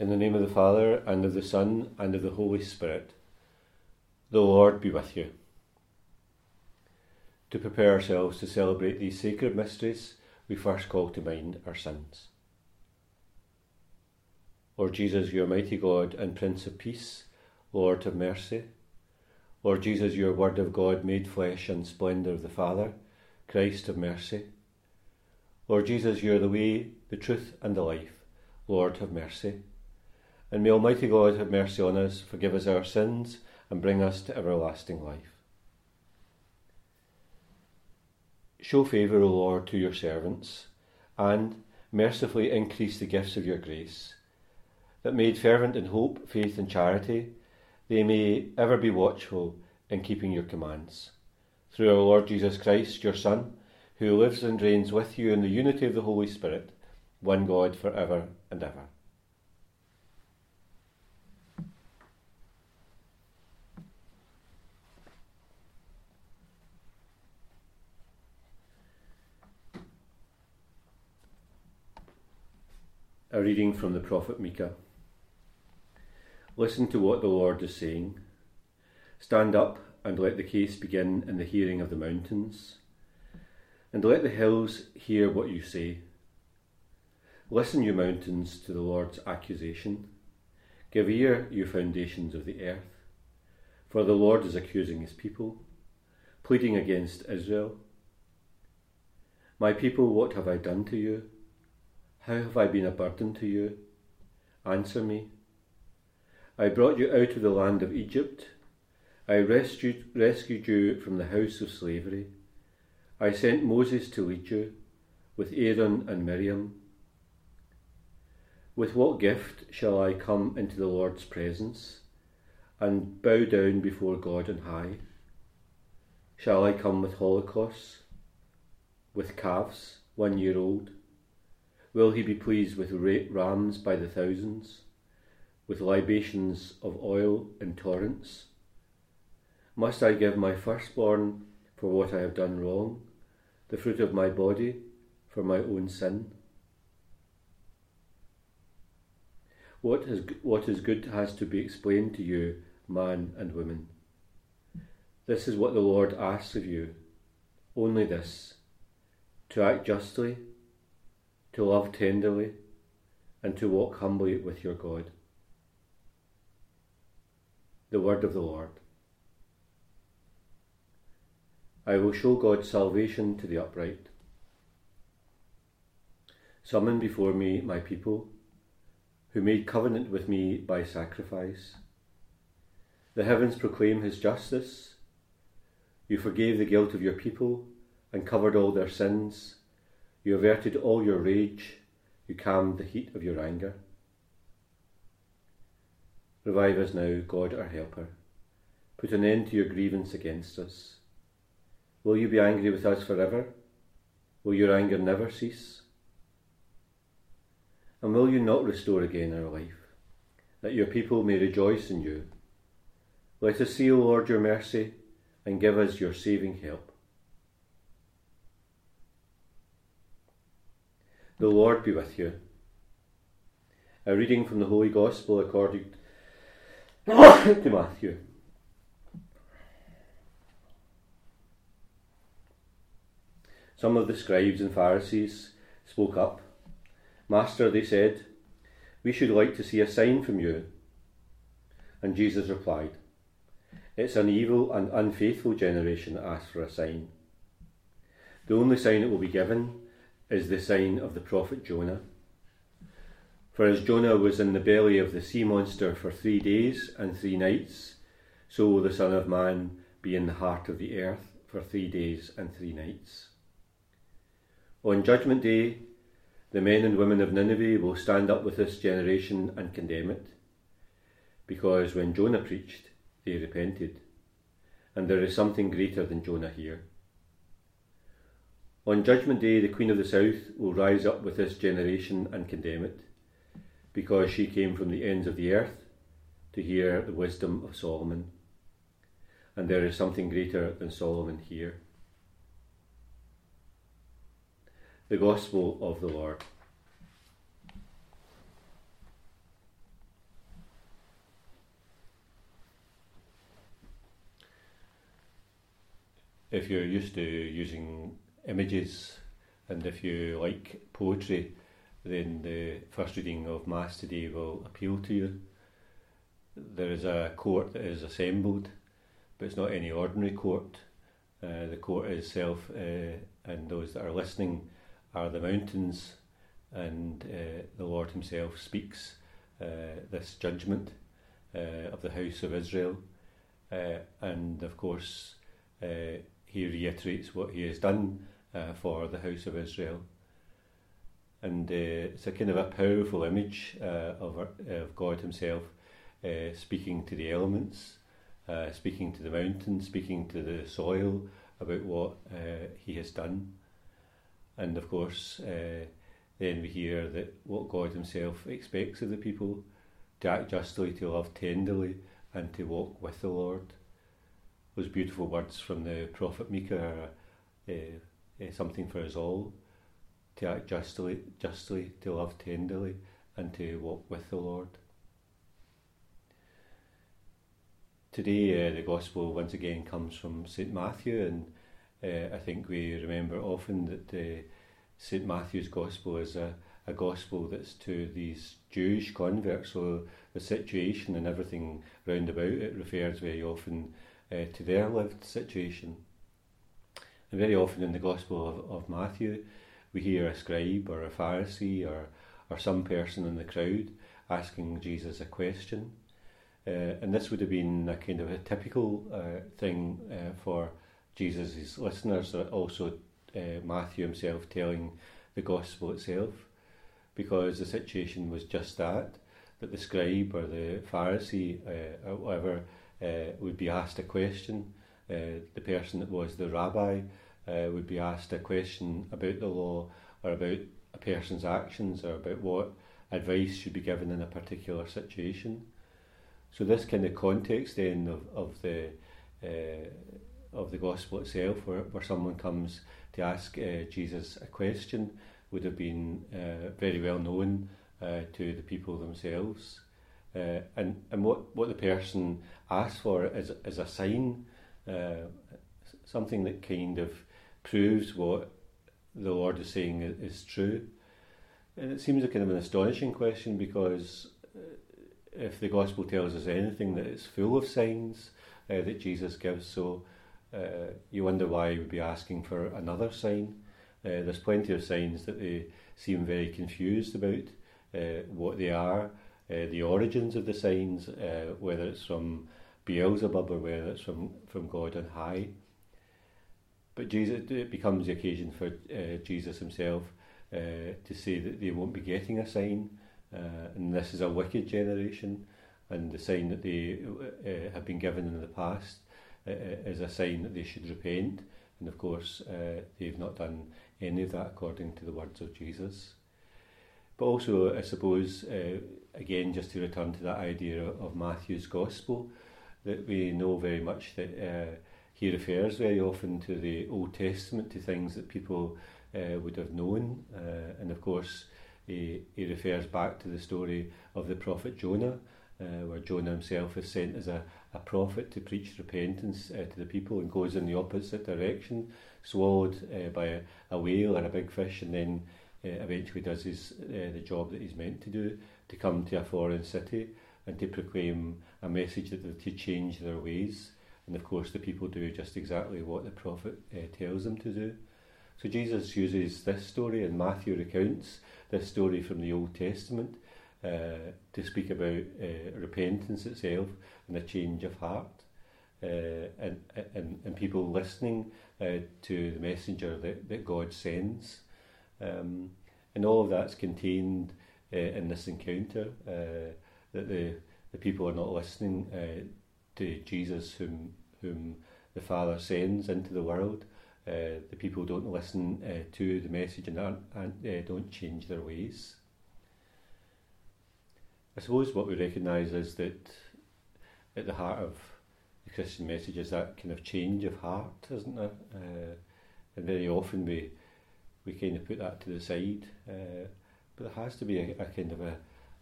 In the name of the Father, and of the Son, and of the Holy Spirit. The Lord be with you. To prepare ourselves to celebrate these sacred mysteries, we first call to mind our sins. Lord Jesus, your mighty God and Prince of Peace, Lord of mercy. Lord Jesus, your Word of God made flesh and splendour of the Father, Christ of mercy. Lord Jesus, you are the way, the truth, and the life. Lord have mercy. And may Almighty God have mercy on us, forgive us our sins, and bring us to everlasting life. Show favour, O Lord, to your servants, and mercifully increase the gifts of your grace, that made fervent in hope, faith, and charity, they may ever be watchful in keeping your commands. Through our Lord Jesus Christ, your Son, who lives and reigns with you in the unity of the Holy Spirit, one God for ever and ever. A reading from the prophet Micah. Listen to what the Lord is saying. Stand up and let the case begin in the hearing of the mountains, and let the hills hear what you say. Listen, you mountains, to the Lord's accusation. Give ear, you foundations of the earth, for the Lord is accusing his people, pleading against Israel. My people, what have I done to you? How have I been a burden to you? Answer me. I brought you out of the land of Egypt. I rescued, rescued you from the house of slavery. I sent Moses to lead you, with Aaron and Miriam. With what gift shall I come into the Lord's presence and bow down before God on high? Shall I come with holocausts, with calves one year old? Will he be pleased with rams by the thousands? with libations of oil in torrents? Must I give my firstborn for what I have done wrong, the fruit of my body for my own sin? What is, what is good has to be explained to you, man and woman. This is what the Lord asks of you, only this to act justly, to love tenderly, and to walk humbly with your God the word of the Lord. I will show God's salvation to the upright. Summon before me my people, who made covenant with me by sacrifice. The heavens proclaim his justice. You forgave the guilt of your people and covered all their sins. You averted all your rage. You calmed the heat of your anger. Revive us now, God our helper. Put an end to your grievance against us. Will you be angry with us forever? Will your anger never cease? And will you not restore again our life, that your people may rejoice in you? Let us see, O Lord, your mercy, and give us your saving help. The Lord be with you. A reading from the Holy Gospel according to Matthew. Some of the scribes and Pharisees spoke up. Master, they said, we should like to see a sign from you. And Jesus replied, It's an evil and unfaithful generation that asks for a sign. The only sign that will be given is the sign of the prophet Jonah. For as Jonah was in the belly of the sea monster for three days and three nights, so will the Son of Man be in the heart of the earth for three days and three nights. On Judgment Day, the men and women of Nineveh will stand up with this generation and condemn it, because when Jonah preached, they repented, and there is something greater than Jonah here. On Judgment Day, the Queen of the South will rise up with this generation and condemn it, because she came from the ends of the earth to hear the wisdom of Solomon. And there is something greater than Solomon here. The Gospel of the Lord. If you're used to using images and if you like poetry, then the first reading of Mass today will appeal to you. There is a court that is assembled, but it's not any ordinary court. Uh, the court itself uh, and those that are listening are the mountains, and uh, the Lord Himself speaks uh, this judgment uh, of the house of Israel. Uh, and of course, He reiterates what He has done for the house of Israel and uh, it's a kind of a powerful image uh, of, of God Himself uh, speaking to the elements, speaking to the mountains, speaking to the soil about what He has done. And of course, then we hear that what God Himself expects of the people to act justly, to love tenderly, and to walk with the Lord. Those beautiful words from the prophet Micah are uh, uh, something for us all to act justly, justly, to love tenderly, and to walk with the Lord. Today, uh, the Gospel once again comes from St Matthew, and uh, I think we remember often that St Matthew's Gospel is a, a Gospel that's to these Jewish converts, so the situation and everything round about it refers very often to their lived situation. And very often in the Gospel of, of Matthew, we hear a scribe or a Pharisee or, or some person in the crowd asking Jesus a question. Uh, and this would have been a kind of a typical uh, thing uh, for Jesus' listeners, also uh, Matthew himself telling the gospel itself, because the situation was just that, that the scribe or the Pharisee uh, or whatever uh, would be asked a question. The person that was the rabbi uh, would be asked a question about the law or about a person's actions or about what advice should be given in a particular situation. So this kind of context then of, of the uh, of the gospel itself, where, where someone comes to ask uh, Jesus a question, would have been uh, very well known uh, to the people themselves. Uh, and and what, what the person asks for is, is a sign, uh, something that kind of proves what the Lord is saying is true. And it seems a kind of an astonishing question because uh, if the gospel tells us anything, that it's full of signs uh, that Jesus gives. So uh, you wonder why he would be asking for another sign. Uh, there's plenty of signs that they seem very confused about uh, what they are, the origins of the signs, whether it's from Beelzebub or whether it's from, from God on high. But Jesus, it becomes the occasion for uh, Jesus himself uh, to say that they won't be getting a sign, uh, and this is a wicked generation, and the sign that they uh, have been given in the past uh, uh, is a sign that they should repent. And of course, they've not done any of that according to the words of Jesus. But also, I suppose, again, just to return to that idea of Matthew's Gospel, that we know very much that he refers very often to the Old Testament, to things that people uh, would have known. Uh, and of course, he, he refers back to the story of the prophet Jonah, uh, where Jonah himself is sent as a, a prophet to preach repentance uh, to the people and goes in the opposite direction, swallowed uh, by a, a whale or a big fish, and then uh, eventually does his, the job that he's meant to do to come to a foreign city and to proclaim a message that they're to change their ways. And of course, the people do just exactly what the prophet uh, tells them to do. So Jesus uses this story, and Matthew recounts this story from the Old Testament uh, to speak about uh, repentance itself and a change of heart. And, and, and people listening to the messenger that, that God sends. Um, and all of that's contained in this encounter, that the, the people are not listening to Jesus, whom whom the Father sends into the world. Uh, the people don't listen uh, to the message and, and uh, don't change their ways. I suppose what we recognise is that at the heart of the Christian message is that kind of change of heart, isn't there? Uh, and very often we we kind of put that to the side, uh, but there has to be a, a kind of a,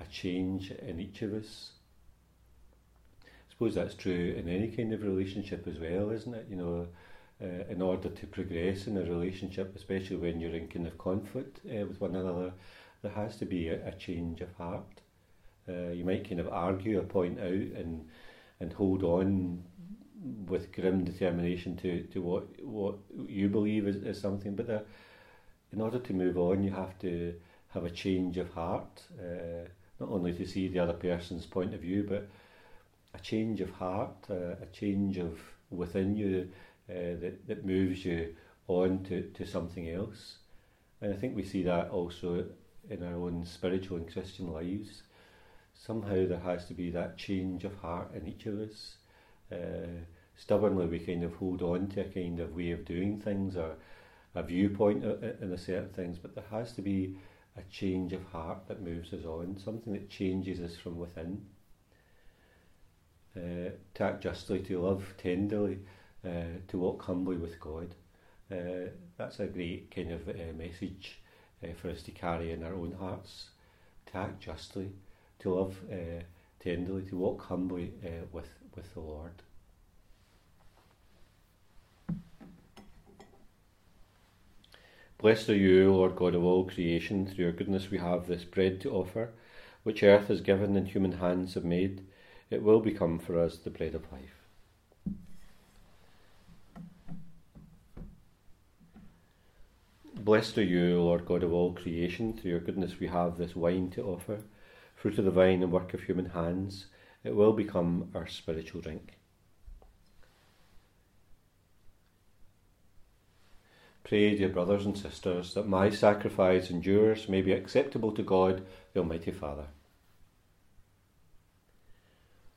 a change in each of us suppose that's true in any kind of relationship as well, isn't it? You know, uh, in order to progress in a relationship, especially when you're in kind of conflict uh, with one another, there has to be a, a change of heart. Uh, you might kind of argue or point out and and hold on with grim determination to, to what what you believe is, is something, but there, in order to move on, you have to have a change of heart, uh, not only to see the other person's point of view, but a change of heart, uh, a change of within you uh, that, that moves you on to, to something else. And I think we see that also in our own spiritual and Christian lives. Somehow there has to be that change of heart in each of us. Uh, stubbornly, we kind of hold on to a kind of way of doing things or a viewpoint in a certain things, but there has to be a change of heart that moves us on, something that changes us from within. Uh, to act justly, to love tenderly, uh, to walk humbly with God. Uh, that's a great kind of uh, message for us to carry in our own hearts. To act justly, to love tenderly, to walk humbly with, with the Lord. Blessed are you, Lord God of all creation. Through your goodness we have this bread to offer, which earth has given and human hands have made. It will become for us the bread of life. Blessed are you, Lord God of all creation. Through your goodness we have this wine to offer, fruit of the vine and work of human hands. It will become our spiritual drink. Pray, dear brothers and sisters, that my sacrifice and yours may be acceptable to God, the Almighty Father.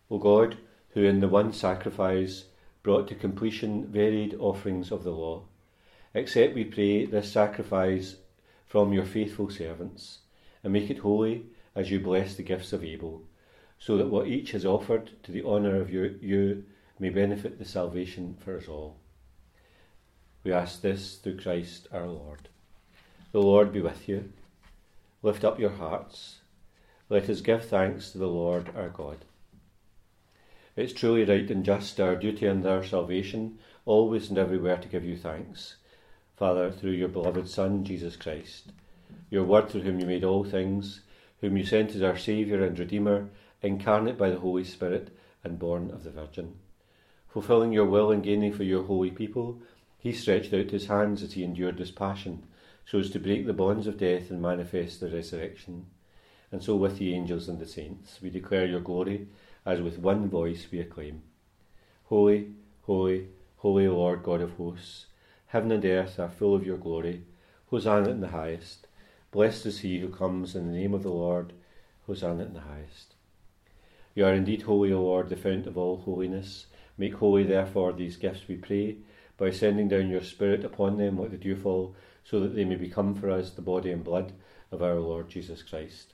O God, who in the one sacrifice brought to completion varied offerings of the law, accept, we pray, this sacrifice from your faithful servants, and make it holy as you bless the gifts of Abel, so that what each has offered to the honour of you, you may benefit the salvation for us all. We ask this through Christ our Lord. The Lord be with you. Lift up your hearts. Let us give thanks to the Lord our God. It's truly right and just, our duty and our salvation, always and everywhere to give you thanks, Father, through your beloved Son, Jesus Christ, your Word through whom you made all things, whom you sent as our Saviour and Redeemer, incarnate by the Holy Spirit and born of the Virgin. Fulfilling your will and gaining for your holy people, he stretched out his hands as he endured this passion, so as to break the bonds of death and manifest the resurrection. And so, with the angels and the saints, we declare your glory, as with one voice we acclaim Holy, holy, holy Lord God of hosts, heaven and earth are full of your glory. Hosanna in the highest. Blessed is he who comes in the name of the Lord. Hosanna in the highest. You are indeed holy, O Lord, the fount of all holiness. Make holy, therefore, these gifts, we pray by sending down your Spirit upon them like the dewfall, so that they may become for us the body and blood of our Lord Jesus Christ.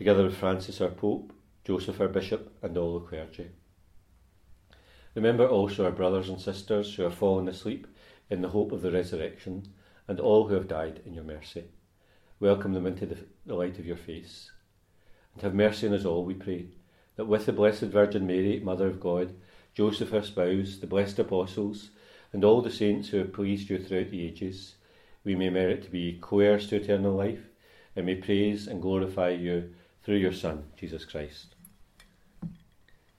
together with Francis our Pope, Joseph our Bishop, and all the clergy. Remember also our brothers and sisters who have fallen asleep in the hope of the resurrection, and all who have died in your mercy. Welcome them into the, the light of your face. And have mercy on us all, we pray, that with the Blessed Virgin Mary, Mother of God, Joseph her spouse, the blessed apostles, and all the saints who have pleased you throughout the ages, we may merit to be co heirs to eternal life, and may praise and glorify you through your Son, Jesus Christ.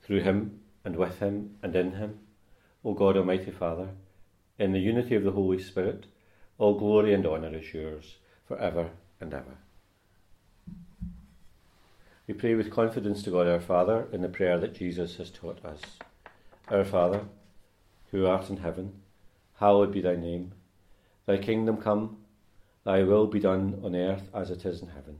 Through him, and with him, and in him, O God Almighty Father, in the unity of the Holy Spirit, all glory and honour is yours for ever and ever. We pray with confidence to God our Father in the prayer that Jesus has taught us. Our Father, who art in heaven, hallowed be thy name. Thy kingdom come, thy will be done on earth as it is in heaven.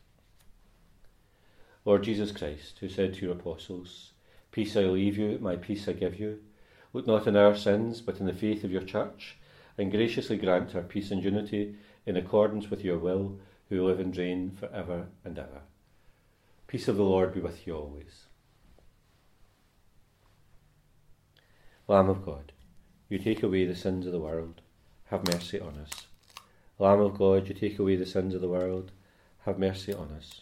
Lord Jesus Christ, who said to your apostles, Peace I leave you, my peace I give you, look not on our sins, but in the faith of your church, and graciously grant her peace and unity in accordance with your will, who live and reign for ever and ever. Peace of the Lord be with you always. Lamb of God, you take away the sins of the world, have mercy on us. Lamb of God, you take away the sins of the world, have mercy on us.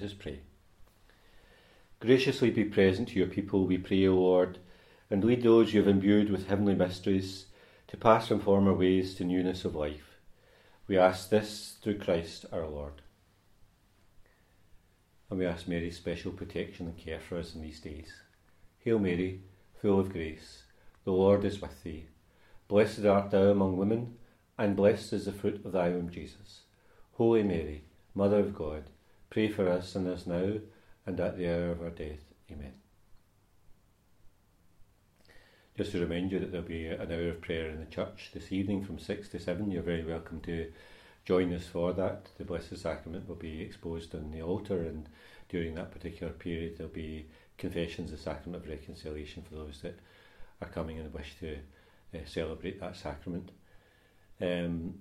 Let us pray. Graciously be present to your people, we pray, O Lord, and lead those you have imbued with heavenly mysteries to pass from former ways to newness of life. We ask this through Christ our Lord. And we ask Mary's special protection and care for us in these days. Hail Mary, full of grace, the Lord is with thee. Blessed art thou among women, and blessed is the fruit of thy womb, Jesus. Holy Mary, Mother of God, Pray for us sinners now and at the hour of our death. Amen. Just to remind you that there'll be an hour of prayer in the church this evening from 6 to 7. You're very welcome to join us for that. The Blessed Sacrament will be exposed on the altar, and during that particular period, there'll be confessions, the Sacrament of Reconciliation for those that are coming and wish to uh, celebrate that sacrament. Um,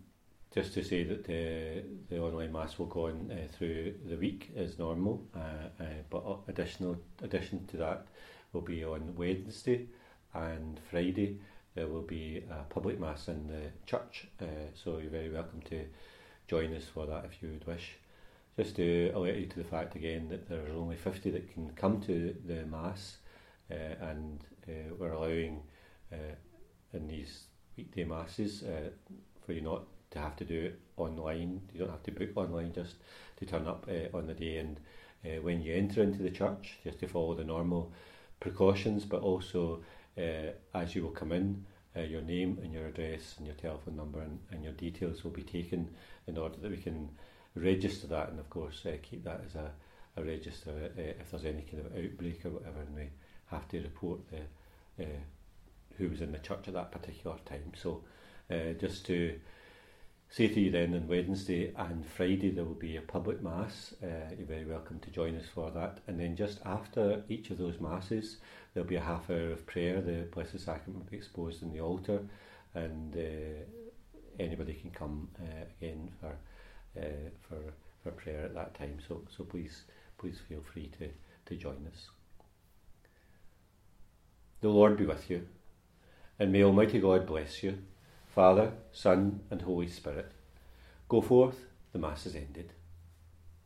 just to say that the, the online mass will go on uh, through the week as normal, uh, uh, but additional addition to that will be on Wednesday and Friday. There will be a public mass in the church, uh, so you're very welcome to join us for that if you would wish. Just to alert you to the fact again that there are only 50 that can come to the mass, uh, and uh, we're allowing in these weekday masses for you not to have to do it online. You don't have to book online just to turn up uh, on the day. And uh, when you enter into the church, just to follow the normal precautions, but also uh, as you will come in, uh, your name and your address and your telephone number and, and your details will be taken in order that we can register that and, of course, uh, keep that as a, a register uh, if there's any kind of outbreak or whatever, and we have to report the, who was in the church at that particular time. So just to you then on Wednesday and Friday there will be a public mass. Uh, you're very welcome to join us for that. And then just after each of those masses, there'll be a half hour of prayer. The Blessed Sacrament will be exposed in the altar, and uh, anybody can come uh, again for uh, for for prayer at that time. So so please please feel free to to join us. The Lord be with you, and may Almighty God bless you. Father, Son, and Holy Spirit. Go forth, the Mass is ended.